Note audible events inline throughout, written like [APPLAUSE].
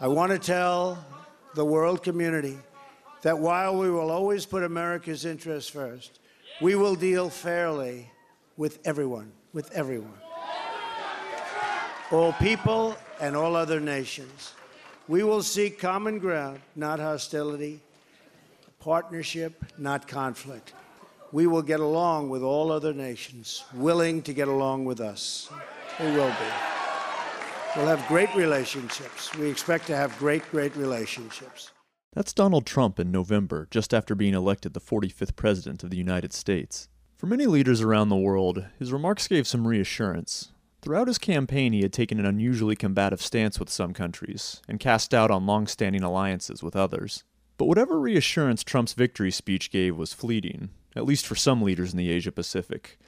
I want to tell the world community that while we will always put America's interests first, we will deal fairly with everyone, with everyone. All people and all other nations. We will seek common ground, not hostility, partnership, not conflict. We will get along with all other nations, willing to get along with us. We will be. We'll have great relationships. We expect to have great, great relationships. That's Donald Trump in November, just after being elected the 45th President of the United States. For many leaders around the world, his remarks gave some reassurance. Throughout his campaign, he had taken an unusually combative stance with some countries and cast doubt on long standing alliances with others. But whatever reassurance Trump's victory speech gave was fleeting, at least for some leaders in the Asia Pacific.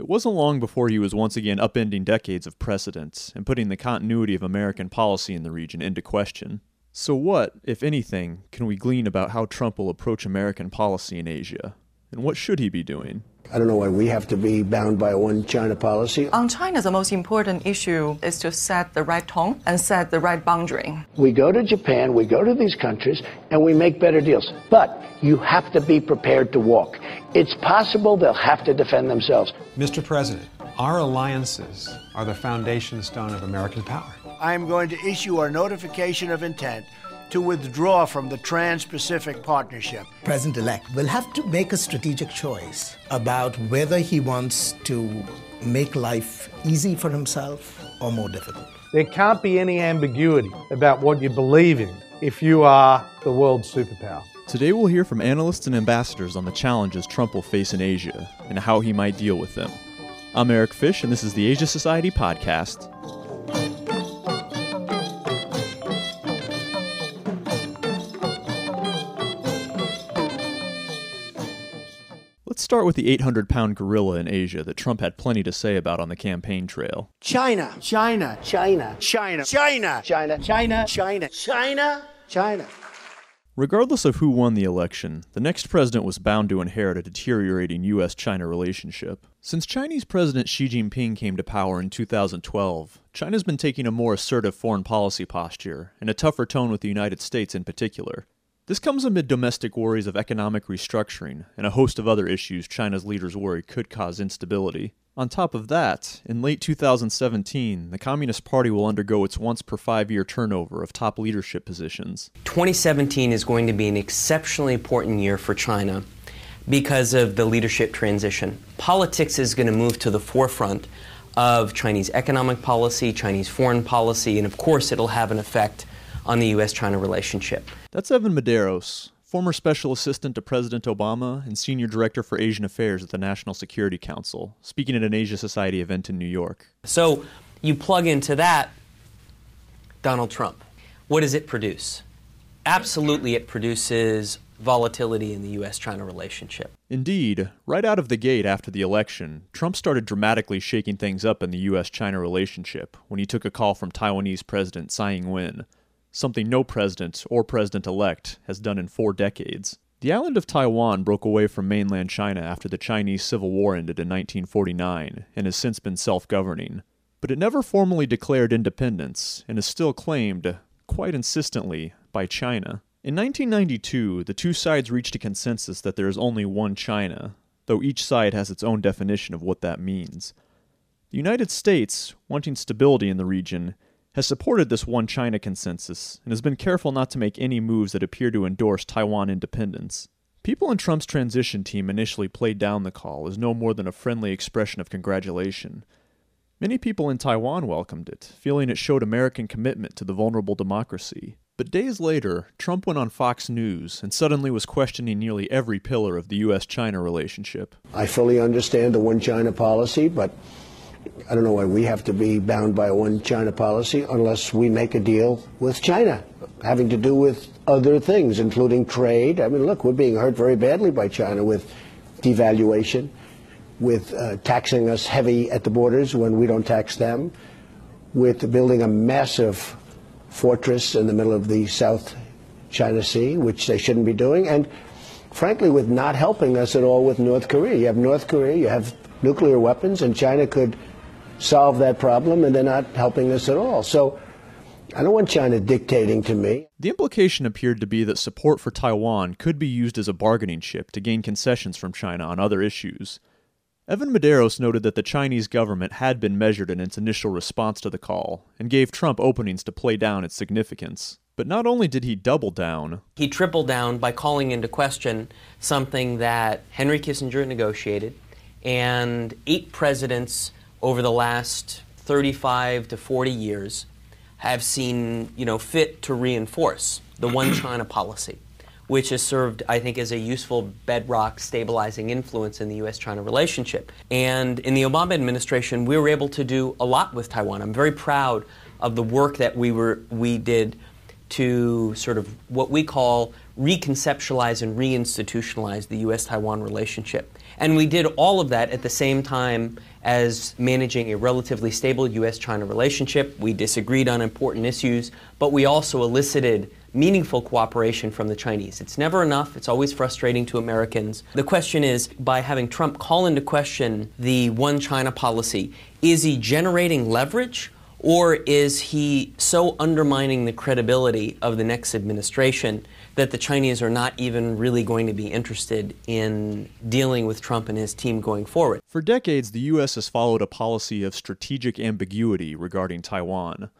It wasn't long before he was once again upending decades of precedents and putting the continuity of American policy in the region into question. So, what, if anything, can we glean about how Trump will approach American policy in Asia? And what should he be doing? I don't know why we have to be bound by a one China policy. On China, the most important issue is to set the right tone and set the right boundary. We go to Japan, we go to these countries, and we make better deals. But you have to be prepared to walk. It's possible they'll have to defend themselves. Mr. President, our alliances are the foundation stone of American power. I am going to issue our notification of intent to withdraw from the Trans Pacific Partnership. President elect will have to make a strategic choice about whether he wants to make life easy for himself or more difficult. There can't be any ambiguity about what you believe in if you are the world's superpower. Today, we'll hear from analysts and ambassadors on the challenges Trump will face in Asia and how he might deal with them. I'm Eric Fish, and this is the Asia Society Podcast. Let's start with the 800 pound gorilla in Asia that Trump had plenty to say about on the campaign trail. China, China, China, China, China, China, China, China, China, China. Regardless of who won the election, the next president was bound to inherit a deteriorating U.S. China relationship. Since Chinese President Xi Jinping came to power in 2012, China's been taking a more assertive foreign policy posture and a tougher tone with the United States in particular. This comes amid domestic worries of economic restructuring and a host of other issues China's leaders worry could cause instability. On top of that, in late 2017, the Communist Party will undergo its once per five year turnover of top leadership positions. 2017 is going to be an exceptionally important year for China because of the leadership transition. Politics is going to move to the forefront of Chinese economic policy, Chinese foreign policy, and of course, it'll have an effect on the U.S. China relationship. That's Evan Medeiros, former special assistant to President Obama and senior director for Asian Affairs at the National Security Council, speaking at an Asia Society event in New York. So you plug into that Donald Trump. What does it produce? Absolutely, it produces volatility in the U.S. China relationship. Indeed, right out of the gate after the election, Trump started dramatically shaking things up in the U.S. China relationship when he took a call from Taiwanese President Tsai Ing wen something no president or president elect has done in four decades. The island of Taiwan broke away from mainland China after the Chinese Civil War ended in 1949 and has since been self governing. But it never formally declared independence and is still claimed, quite insistently, by China. In 1992, the two sides reached a consensus that there is only one China, though each side has its own definition of what that means. The United States, wanting stability in the region, has supported this one China consensus and has been careful not to make any moves that appear to endorse Taiwan independence. People in Trump's transition team initially played down the call as no more than a friendly expression of congratulation. Many people in Taiwan welcomed it, feeling it showed American commitment to the vulnerable democracy. But days later, Trump went on Fox News and suddenly was questioning nearly every pillar of the U.S. China relationship. I fully understand the one China policy, but I don't know why we have to be bound by a one China policy unless we make a deal with China, having to do with other things, including trade. I mean, look, we're being hurt very badly by China with devaluation, with uh, taxing us heavy at the borders when we don't tax them, with building a massive fortress in the middle of the South China Sea, which they shouldn't be doing, and frankly, with not helping us at all with North Korea. You have North Korea, you have nuclear weapons, and China could solve that problem, and they're not helping us at all. So I don't want China dictating to me. The implication appeared to be that support for Taiwan could be used as a bargaining chip to gain concessions from China on other issues. Evan Medeiros noted that the Chinese government had been measured in its initial response to the call and gave Trump openings to play down its significance. But not only did he double down, he tripled down by calling into question something that Henry Kissinger negotiated and eight presidents over the last 35 to 40 years have seen, you know, fit to reinforce the one [CLEARS THROAT] China policy, which has served, I think, as a useful bedrock stabilizing influence in the U.S.-China relationship. And in the Obama administration, we were able to do a lot with Taiwan. I'm very proud of the work that we were we did to sort of what we call reconceptualize and reinstitutionalize the U.S. Taiwan relationship. And we did all of that at the same time as managing a relatively stable U.S. China relationship. We disagreed on important issues, but we also elicited meaningful cooperation from the Chinese. It's never enough, it's always frustrating to Americans. The question is by having Trump call into question the one China policy, is he generating leverage? Or is he so undermining the credibility of the next administration that the Chinese are not even really going to be interested in dealing with Trump and his team going forward? For decades, the U.S. has followed a policy of strategic ambiguity regarding Taiwan.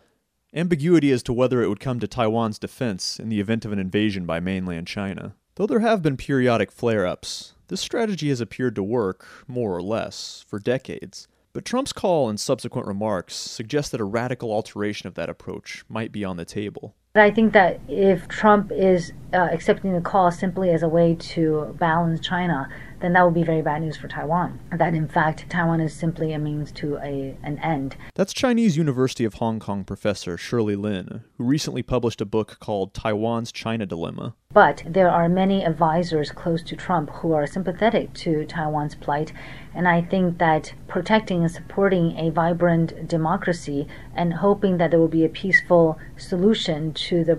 Ambiguity as to whether it would come to Taiwan's defense in the event of an invasion by mainland China. Though there have been periodic flare ups, this strategy has appeared to work, more or less, for decades. But Trump's call and subsequent remarks suggest that a radical alteration of that approach might be on the table. I think that if Trump is uh, accepting the call simply as a way to balance China, then that would be very bad news for Taiwan. That in fact, Taiwan is simply a means to a, an end. That's Chinese University of Hong Kong professor Shirley Lin, who recently published a book called Taiwan's China Dilemma. But there are many advisors close to Trump who are sympathetic to Taiwan's plight. And I think that protecting and supporting a vibrant democracy and hoping that there will be a peaceful solution to the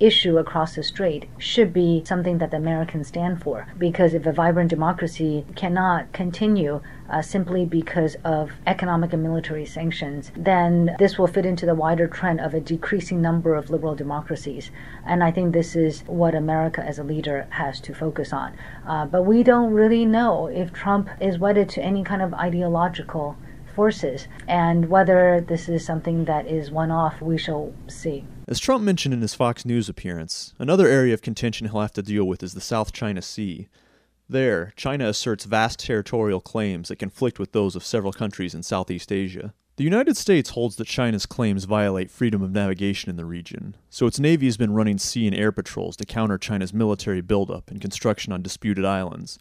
issue across the strait should be something that the Americans stand for. Because if a vibrant democracy cannot continue uh, simply because of economic and military sanctions, then this will fit into the wider trend of a decreasing number of liberal democracies. And I think this is what America as a leader has to focus on. Uh, but we don't really know if Trump is wedded to any kind of ideological forces. And whether this is something that is one off, we shall see. As Trump mentioned in his Fox News appearance, another area of contention he'll have to deal with is the South China Sea. There, China asserts vast territorial claims that conflict with those of several countries in Southeast Asia. The United States holds that China's claims violate freedom of navigation in the region, so its Navy has been running sea and air patrols to counter China's military buildup and construction on disputed islands.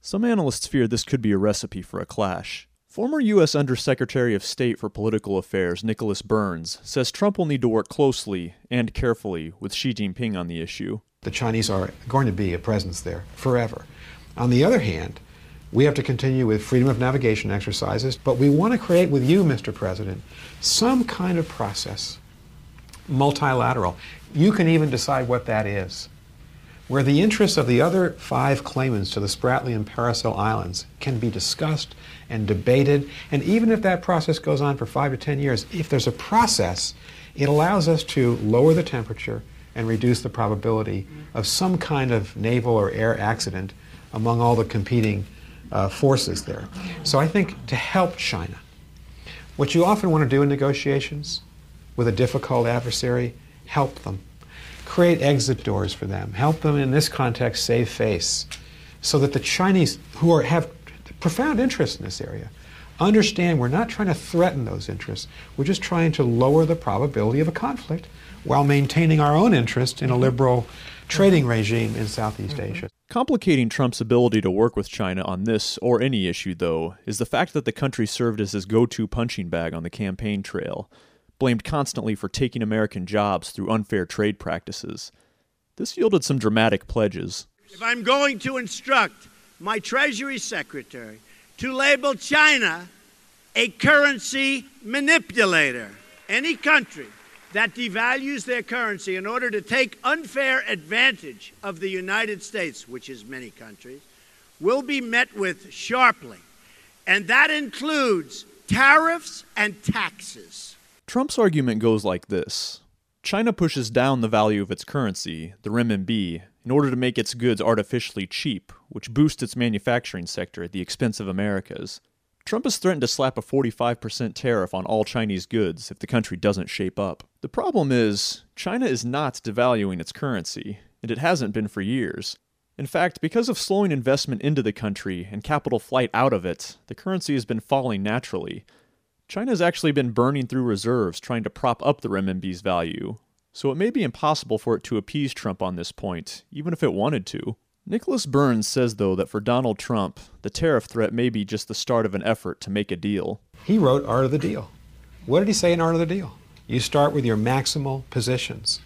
Some analysts fear this could be a recipe for a clash. Former U.S. Undersecretary of State for Political Affairs Nicholas Burns says Trump will need to work closely and carefully with Xi Jinping on the issue. The Chinese are going to be a presence there forever. On the other hand, we have to continue with freedom of navigation exercises, but we want to create with you, Mr. President, some kind of process, multilateral. You can even decide what that is where the interests of the other five claimants to the Spratly and Paracel Islands can be discussed and debated. And even if that process goes on for five to ten years, if there's a process, it allows us to lower the temperature and reduce the probability of some kind of naval or air accident among all the competing uh, forces there. So I think to help China, what you often want to do in negotiations with a difficult adversary, help them create exit doors for them, help them in this context save face, so that the Chinese, who are, have profound interest in this area, understand we're not trying to threaten those interests. We're just trying to lower the probability of a conflict while maintaining our own interest in a liberal trading regime in Southeast mm-hmm. Asia. Complicating Trump's ability to work with China on this or any issue, though, is the fact that the country served as his go to punching bag on the campaign trail blamed constantly for taking American jobs through unfair trade practices. This yielded some dramatic pledges. If I'm going to instruct my Treasury Secretary to label China a currency manipulator, any country that devalues their currency in order to take unfair advantage of the United States, which is many countries, will be met with sharply. And that includes tariffs and taxes. Trump's argument goes like this China pushes down the value of its currency, the renminbi, in order to make its goods artificially cheap, which boosts its manufacturing sector at the expense of America's. Trump has threatened to slap a 45% tariff on all Chinese goods if the country doesn't shape up. The problem is, China is not devaluing its currency, and it hasn't been for years. In fact, because of slowing investment into the country and capital flight out of it, the currency has been falling naturally. China has actually been burning through reserves trying to prop up the renminbi's value, so it may be impossible for it to appease Trump on this point, even if it wanted to. Nicholas Burns says, though, that for Donald Trump, the tariff threat may be just the start of an effort to make a deal. He wrote Art of the Deal. What did he say in Art of the Deal? You start with your maximal positions.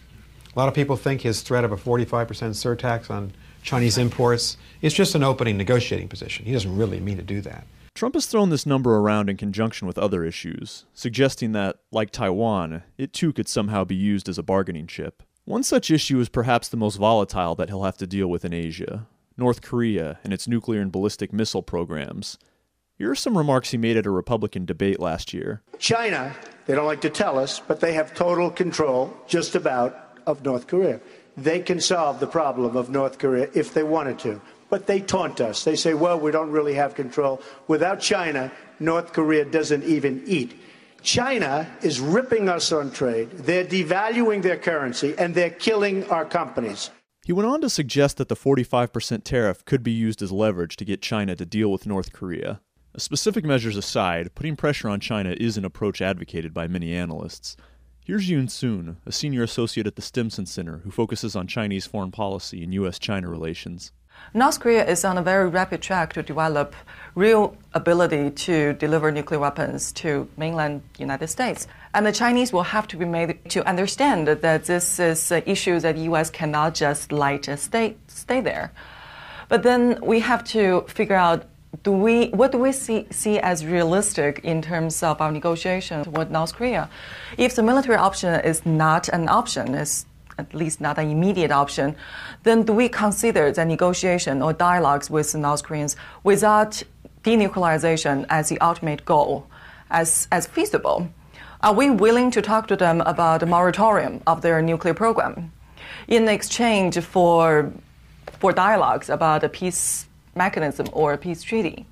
A lot of people think his threat of a 45% surtax on Chinese imports is just an opening negotiating position. He doesn't really mean to do that. Trump has thrown this number around in conjunction with other issues, suggesting that, like Taiwan, it too could somehow be used as a bargaining chip. One such issue is perhaps the most volatile that he'll have to deal with in Asia North Korea and its nuclear and ballistic missile programs. Here are some remarks he made at a Republican debate last year. China, they don't like to tell us, but they have total control, just about, of North Korea. They can solve the problem of North Korea if they wanted to. But they taunt us. They say, well, we don't really have control. Without China, North Korea doesn't even eat. China is ripping us on trade. They're devaluing their currency and they're killing our companies. He went on to suggest that the 45% tariff could be used as leverage to get China to deal with North Korea. Specific measures aside, putting pressure on China is an approach advocated by many analysts. Here's Yun Sun, a senior associate at the Stimson Center who focuses on Chinese foreign policy and U.S. China relations. North Korea is on a very rapid track to develop real ability to deliver nuclear weapons to mainland United States. And the Chinese will have to be made to understand that this is an issue that the U.S. cannot just let stay, stay there. But then we have to figure out do we, what do we see, see as realistic in terms of our negotiations with North Korea? If the military option is not an option, is at least not an immediate option, then do we consider the negotiation or dialogues with North Koreans without denuclearization as the ultimate goal as, as feasible? Are we willing to talk to them about a moratorium of their nuclear program in exchange for, for dialogues about a peace mechanism or a peace treaty?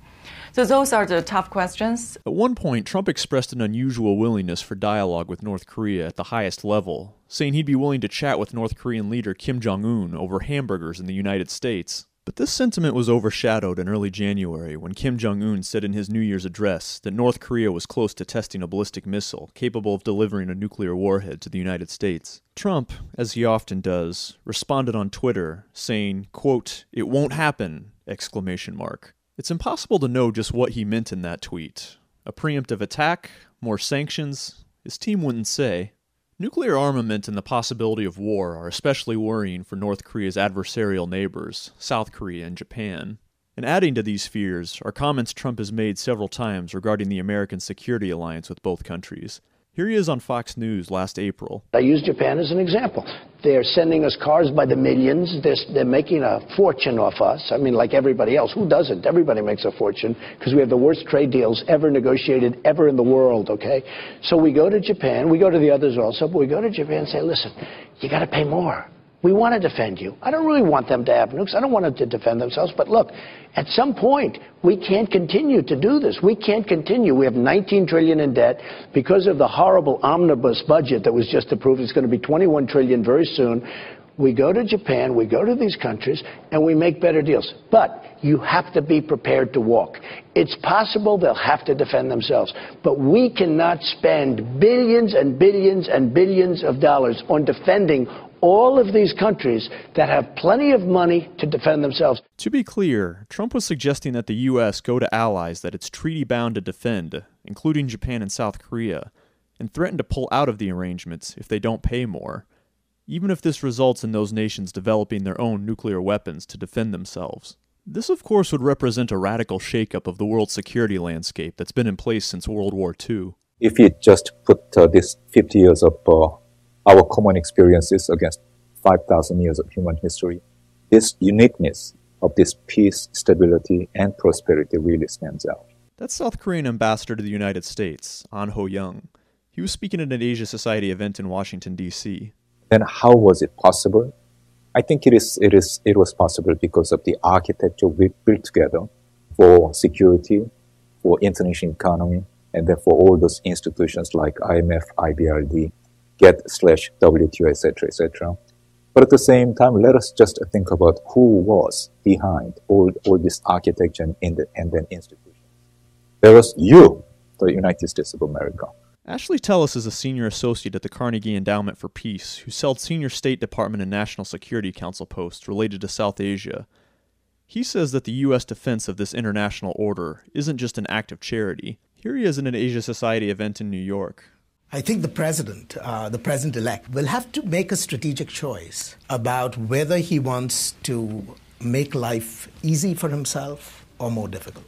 So those are the tough questions. At one point, Trump expressed an unusual willingness for dialogue with North Korea at the highest level, saying he'd be willing to chat with North Korean leader Kim Jong un over hamburgers in the United States. But this sentiment was overshadowed in early January when Kim Jong un said in his New Year's address that North Korea was close to testing a ballistic missile capable of delivering a nuclear warhead to the United States. Trump, as he often does, responded on Twitter saying, quote, "It won't happen!" exclamation mark. It's impossible to know just what he meant in that tweet. A preemptive attack? More sanctions? His team wouldn't say. Nuclear armament and the possibility of war are especially worrying for North Korea's adversarial neighbors, South Korea and Japan. And adding to these fears are comments Trump has made several times regarding the American security alliance with both countries. Here he is on Fox News last April. I use Japan as an example. They're sending us cars by the millions. They're, they're making a fortune off us. I mean, like everybody else. Who doesn't? Everybody makes a fortune because we have the worst trade deals ever negotiated ever in the world, okay? So we go to Japan. We go to the others also, but we go to Japan and say, listen, you got to pay more. We want to defend you. I don't really want them to have nukes. I don't want them to defend themselves. But look, at some point, we can't continue to do this. We can't continue. We have 19 trillion in debt because of the horrible omnibus budget that was just approved. It's going to be 21 trillion very soon. We go to Japan, we go to these countries, and we make better deals. But you have to be prepared to walk. It's possible they'll have to defend themselves, but we cannot spend billions and billions and billions of dollars on defending all of these countries that have plenty of money to defend themselves. To be clear, Trump was suggesting that the U.S. go to allies that it's treaty bound to defend, including Japan and South Korea, and threaten to pull out of the arrangements if they don't pay more, even if this results in those nations developing their own nuclear weapons to defend themselves. This, of course, would represent a radical shakeup of the world security landscape that's been in place since World War II. If you just put uh, this 50 years of uh, our common experiences against 5,000 years of human history, this uniqueness of this peace, stability, and prosperity really stands out. That's South Korean ambassador to the United States, Ahn Ho Young. He was speaking at an Asia Society event in Washington, D.C. then how was it possible? I think it is, it is, it was possible because of the architecture we built together for security, for international economy, and then for all those institutions like IMF, IBRD, GATT slash WTO, etc., etc. But at the same time, let us just think about who was behind all, all this architecture and, the, and then institutions. There was you, the United States of America. Ashley Tellis is a senior associate at the Carnegie Endowment for Peace who held senior State Department and National Security Council posts related to South Asia. He says that the U.S. defense of this international order isn't just an act of charity. Here he is in an Asia Society event in New York. I think the president, uh, the president elect, will have to make a strategic choice about whether he wants to make life easy for himself or more difficult.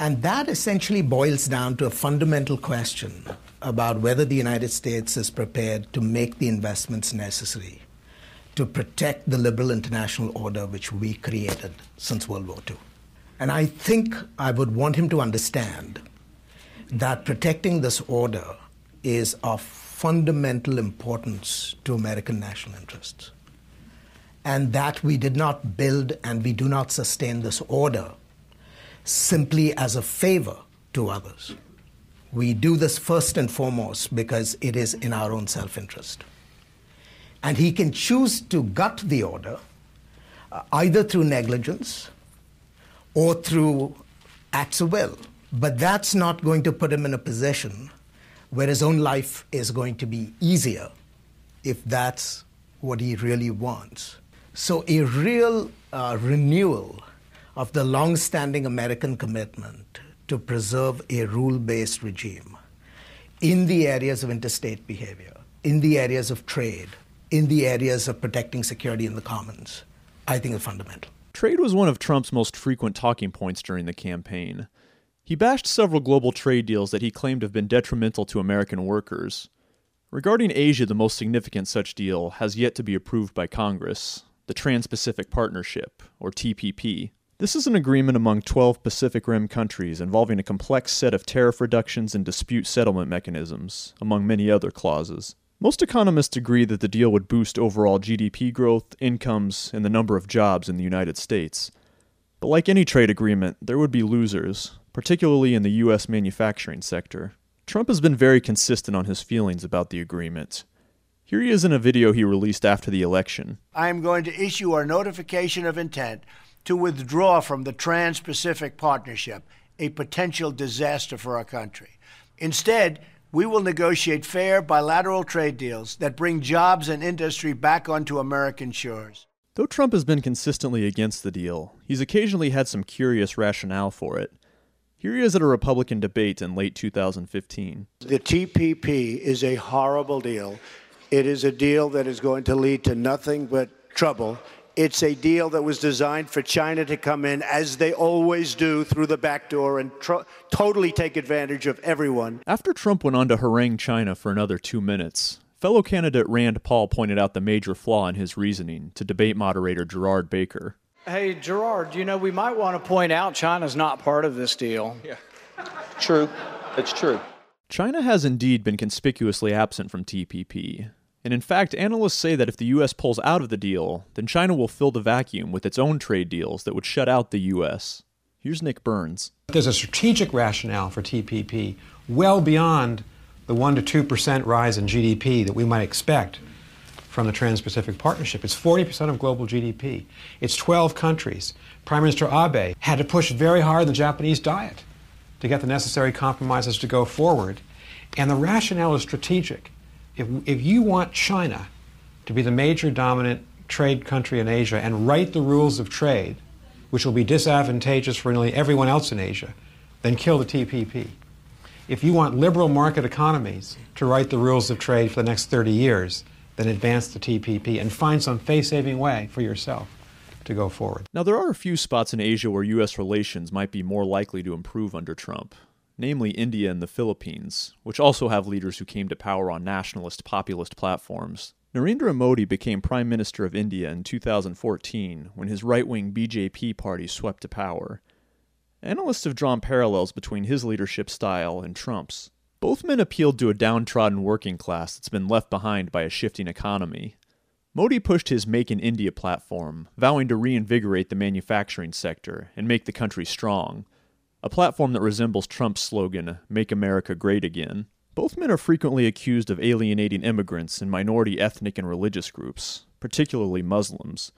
And that essentially boils down to a fundamental question about whether the United States is prepared to make the investments necessary to protect the liberal international order which we created since World War II. And I think I would want him to understand that protecting this order is of fundamental importance to American national interests. And that we did not build and we do not sustain this order simply as a favor to others. We do this first and foremost because it is in our own self interest. And he can choose to gut the order uh, either through negligence or through acts of will. But that's not going to put him in a position where his own life is going to be easier if that's what he really wants. So, a real uh, renewal of the long standing American commitment to preserve a rule based regime in the areas of interstate behavior, in the areas of trade, in the areas of protecting security in the commons, I think is fundamental. Trade was one of Trump's most frequent talking points during the campaign. He bashed several global trade deals that he claimed have been detrimental to American workers. Regarding Asia, the most significant such deal has yet to be approved by Congress the Trans Pacific Partnership, or TPP. This is an agreement among 12 Pacific Rim countries involving a complex set of tariff reductions and dispute settlement mechanisms, among many other clauses. Most economists agree that the deal would boost overall GDP growth, incomes, and the number of jobs in the United States. But like any trade agreement, there would be losers, particularly in the U.S. manufacturing sector. Trump has been very consistent on his feelings about the agreement. Here he is in a video he released after the election. I am going to issue our notification of intent to withdraw from the Trans Pacific Partnership, a potential disaster for our country. Instead, we will negotiate fair bilateral trade deals that bring jobs and industry back onto American shores. Though Trump has been consistently against the deal, he's occasionally had some curious rationale for it. Here he is at a Republican debate in late 2015. The TPP is a horrible deal. It is a deal that is going to lead to nothing but trouble it's a deal that was designed for China to come in, as they always do, through the back door and tr- totally take advantage of everyone. After Trump went on to harangue China for another two minutes, fellow candidate Rand Paul pointed out the major flaw in his reasoning to debate moderator Gerard Baker. Hey, Gerard, you know, we might want to point out China's not part of this deal. Yeah. True. It's true. China has indeed been conspicuously absent from TPP, and in fact, analysts say that if the US pulls out of the deal, then China will fill the vacuum with its own trade deals that would shut out the US. Here's Nick Burns. There's a strategic rationale for TPP well beyond the 1 to 2% rise in GDP that we might expect from the Trans Pacific Partnership. It's 40% of global GDP. It's 12 countries. Prime Minister Abe had to push very hard the Japanese diet to get the necessary compromises to go forward. And the rationale is strategic if, if you want China to be the major dominant trade country in Asia and write the rules of trade, which will be disadvantageous for nearly everyone else in Asia, then kill the TPP. If you want liberal market economies to write the rules of trade for the next 30 years, then advance the TPP and find some face saving way for yourself to go forward. Now, there are a few spots in Asia where U.S. relations might be more likely to improve under Trump namely India and the Philippines, which also have leaders who came to power on nationalist populist platforms. Narendra Modi became Prime Minister of India in 2014 when his right wing BJP party swept to power. Analysts have drawn parallels between his leadership style and Trump's. Both men appealed to a downtrodden working class that's been left behind by a shifting economy. Modi pushed his Make in India platform, vowing to reinvigorate the manufacturing sector and make the country strong, a platform that resembles Trump's slogan, Make America Great Again. Both men are frequently accused of alienating immigrants and minority ethnic and religious groups, particularly Muslims.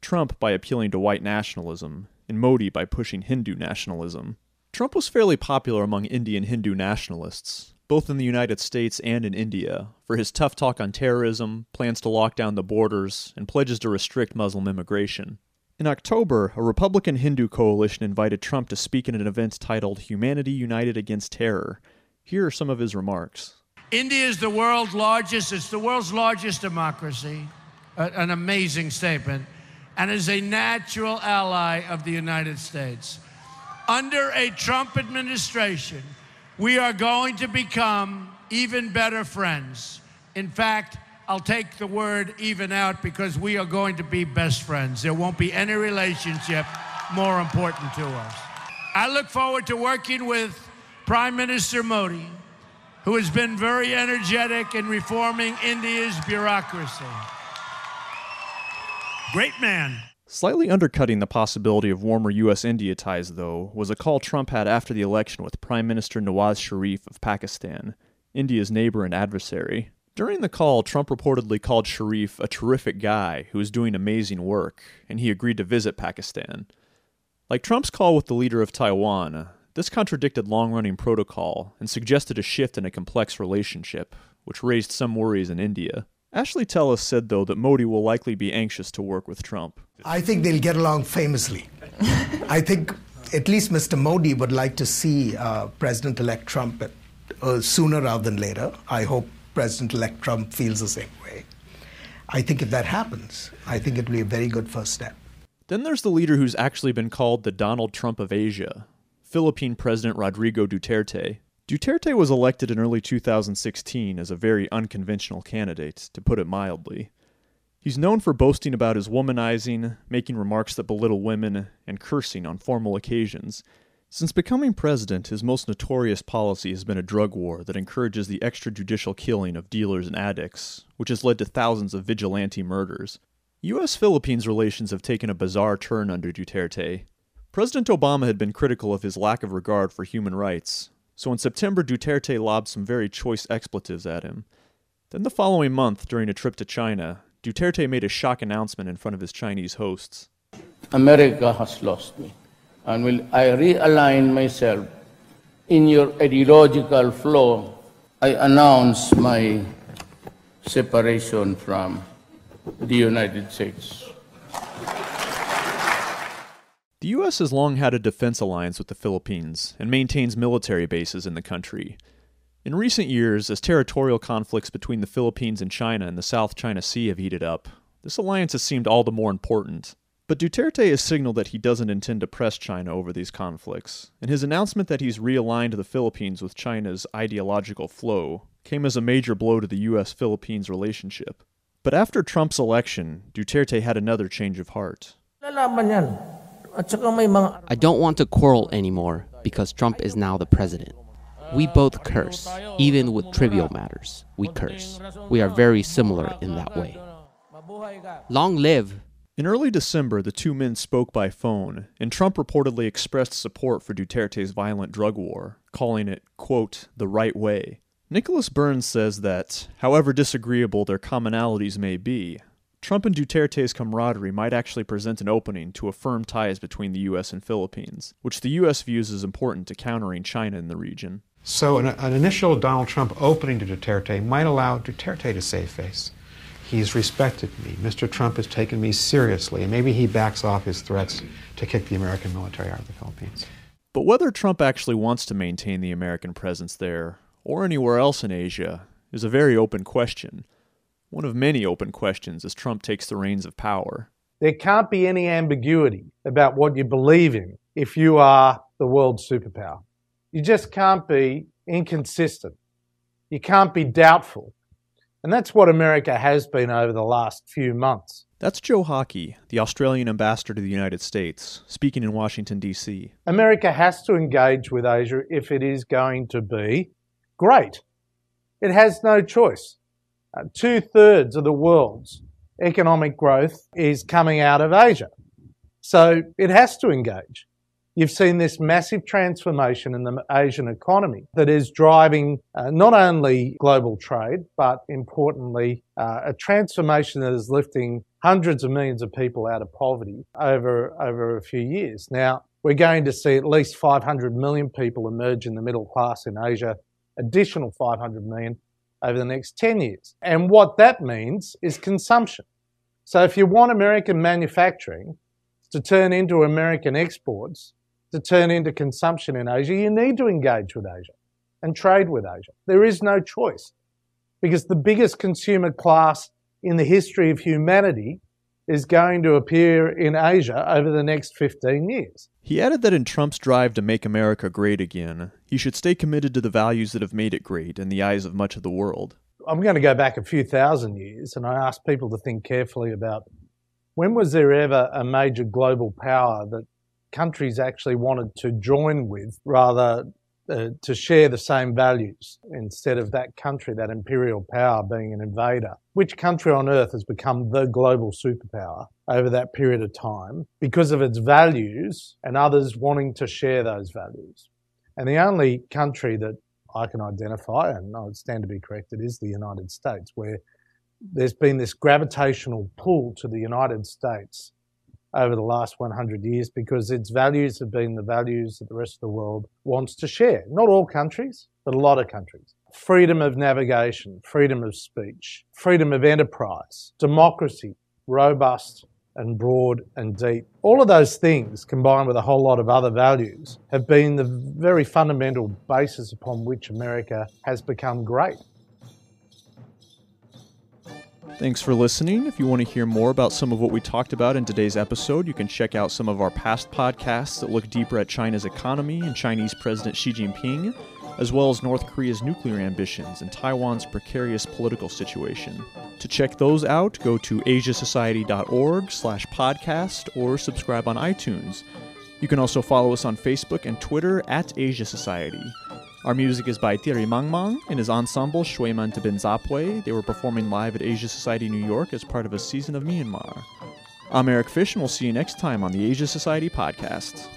Trump by appealing to white nationalism, and Modi by pushing Hindu nationalism. Trump was fairly popular among Indian Hindu nationalists, both in the United States and in India, for his tough talk on terrorism, plans to lock down the borders, and pledges to restrict Muslim immigration. In October, a Republican Hindu coalition invited Trump to speak at an event titled Humanity United Against Terror. Here are some of his remarks. India is the world's largest, it's the world's largest democracy, an amazing statement, and is a natural ally of the United States. Under a Trump administration, we are going to become even better friends. In fact, I'll take the word even out because we are going to be best friends. There won't be any relationship more important to us. I look forward to working with Prime Minister Modi, who has been very energetic in reforming India's bureaucracy. Great man. Slightly undercutting the possibility of warmer U.S. India ties, though, was a call Trump had after the election with Prime Minister Nawaz Sharif of Pakistan, India's neighbor and adversary. During the call, Trump reportedly called Sharif a terrific guy who was doing amazing work, and he agreed to visit Pakistan. Like Trump's call with the leader of Taiwan, this contradicted long running protocol and suggested a shift in a complex relationship, which raised some worries in India. Ashley Tellis said, though, that Modi will likely be anxious to work with Trump. I think they'll get along famously. [LAUGHS] I think at least Mr. Modi would like to see uh, President elect Trump at, uh, sooner rather than later. I hope President elect Trump feels the same way. I think if that happens, I think it will be a very good first step. Then there's the leader who's actually been called the Donald Trump of Asia, Philippine President Rodrigo Duterte. Duterte was elected in early 2016 as a very unconventional candidate, to put it mildly. He's known for boasting about his womanizing, making remarks that belittle women, and cursing on formal occasions. Since becoming president, his most notorious policy has been a drug war that encourages the extrajudicial killing of dealers and addicts, which has led to thousands of vigilante murders. U.S. Philippines relations have taken a bizarre turn under Duterte. President Obama had been critical of his lack of regard for human rights, so in September, Duterte lobbed some very choice expletives at him. Then the following month, during a trip to China, Duterte made a shock announcement in front of his Chinese hosts. America has lost me, and will I realign myself in your ideological flow, I announce my separation from the United States. The U.S. has long had a defense alliance with the Philippines and maintains military bases in the country. In recent years, as territorial conflicts between the Philippines and China in the South China Sea have heated up, this alliance has seemed all the more important. But Duterte has signaled that he doesn't intend to press China over these conflicts, and his announcement that he's realigned the Philippines with China's ideological flow came as a major blow to the U.S. Philippines relationship. But after Trump's election, Duterte had another change of heart. I don't want to quarrel anymore because Trump is now the president. We both curse, even with trivial matters. We curse. We are very similar in that way. Long live. In early December, the two men spoke by phone, and Trump reportedly expressed support for Duterte's violent drug war, calling it, quote, the right way. Nicholas Burns says that, however disagreeable their commonalities may be, Trump and Duterte's camaraderie might actually present an opening to affirm ties between the U.S. and Philippines, which the U.S. views as important to countering China in the region. So, an, an, initial Donald Trump opening to Duterte might allow Duterte to save face. He's respected me. Mr. Trump has taken me seriously, and maybe he backs off his threats to kick the American military out of the Philippines. But whether Trump actually wants to maintain the American presence there, or anywhere else in Asia, is a very open question one of many open questions as Trump takes the reins of power. There can't be any ambiguity about what you believe in if you are the world superpower. You just can't be inconsistent. You can't be doubtful. And that's what America has been over the last few months. That's Joe Hockey, the Australian ambassador to the United States, speaking in Washington, D.C. America has to engage with Asia if it is going to be great. It has no choice. Uh, two thirds of the world's economic growth is coming out of Asia. So it has to engage. You've seen this massive transformation in the Asian economy that is driving uh, not only global trade, but importantly, uh, a transformation that is lifting hundreds of millions of people out of poverty over, over a few years. Now, we're going to see at least 500 million people emerge in the middle class in Asia, additional 500 million over the next 10 years. And what that means is consumption. So if you want American manufacturing to turn into American exports, to turn into consumption in Asia, you need to engage with Asia and trade with Asia. There is no choice because the biggest consumer class in the history of humanity is going to appear in Asia over the next 15 years. He added that in Trump's drive to make America great again, he should stay committed to the values that have made it great in the eyes of much of the world. I'm going to go back a few thousand years and I ask people to think carefully about when was there ever a major global power that countries actually wanted to join with rather uh, to share the same values instead of that country, that imperial power being an invader. Which country on earth has become the global superpower over that period of time because of its values and others wanting to share those values? And the only country that I can identify, and I would stand to be corrected, is the United States, where there's been this gravitational pull to the United States over the last 100 years because its values have been the values that the rest of the world wants to share. Not all countries, but a lot of countries. Freedom of navigation, freedom of speech, freedom of enterprise, democracy, robust and broad and deep. All of those things, combined with a whole lot of other values, have been the very fundamental basis upon which America has become great. Thanks for listening. If you want to hear more about some of what we talked about in today's episode, you can check out some of our past podcasts that look deeper at China's economy and Chinese President Xi Jinping, as well as North Korea's nuclear ambitions and Taiwan's precarious political situation. To check those out, go to asiasociety.org slash podcast or subscribe on iTunes. You can also follow us on Facebook and Twitter at Asia Society. Our music is by Thierry Mangmang and his ensemble Shueman Tabin Zapwe. They were performing live at Asia Society New York as part of a season of Myanmar. I'm Eric Fish, and we'll see you next time on the Asia Society podcast.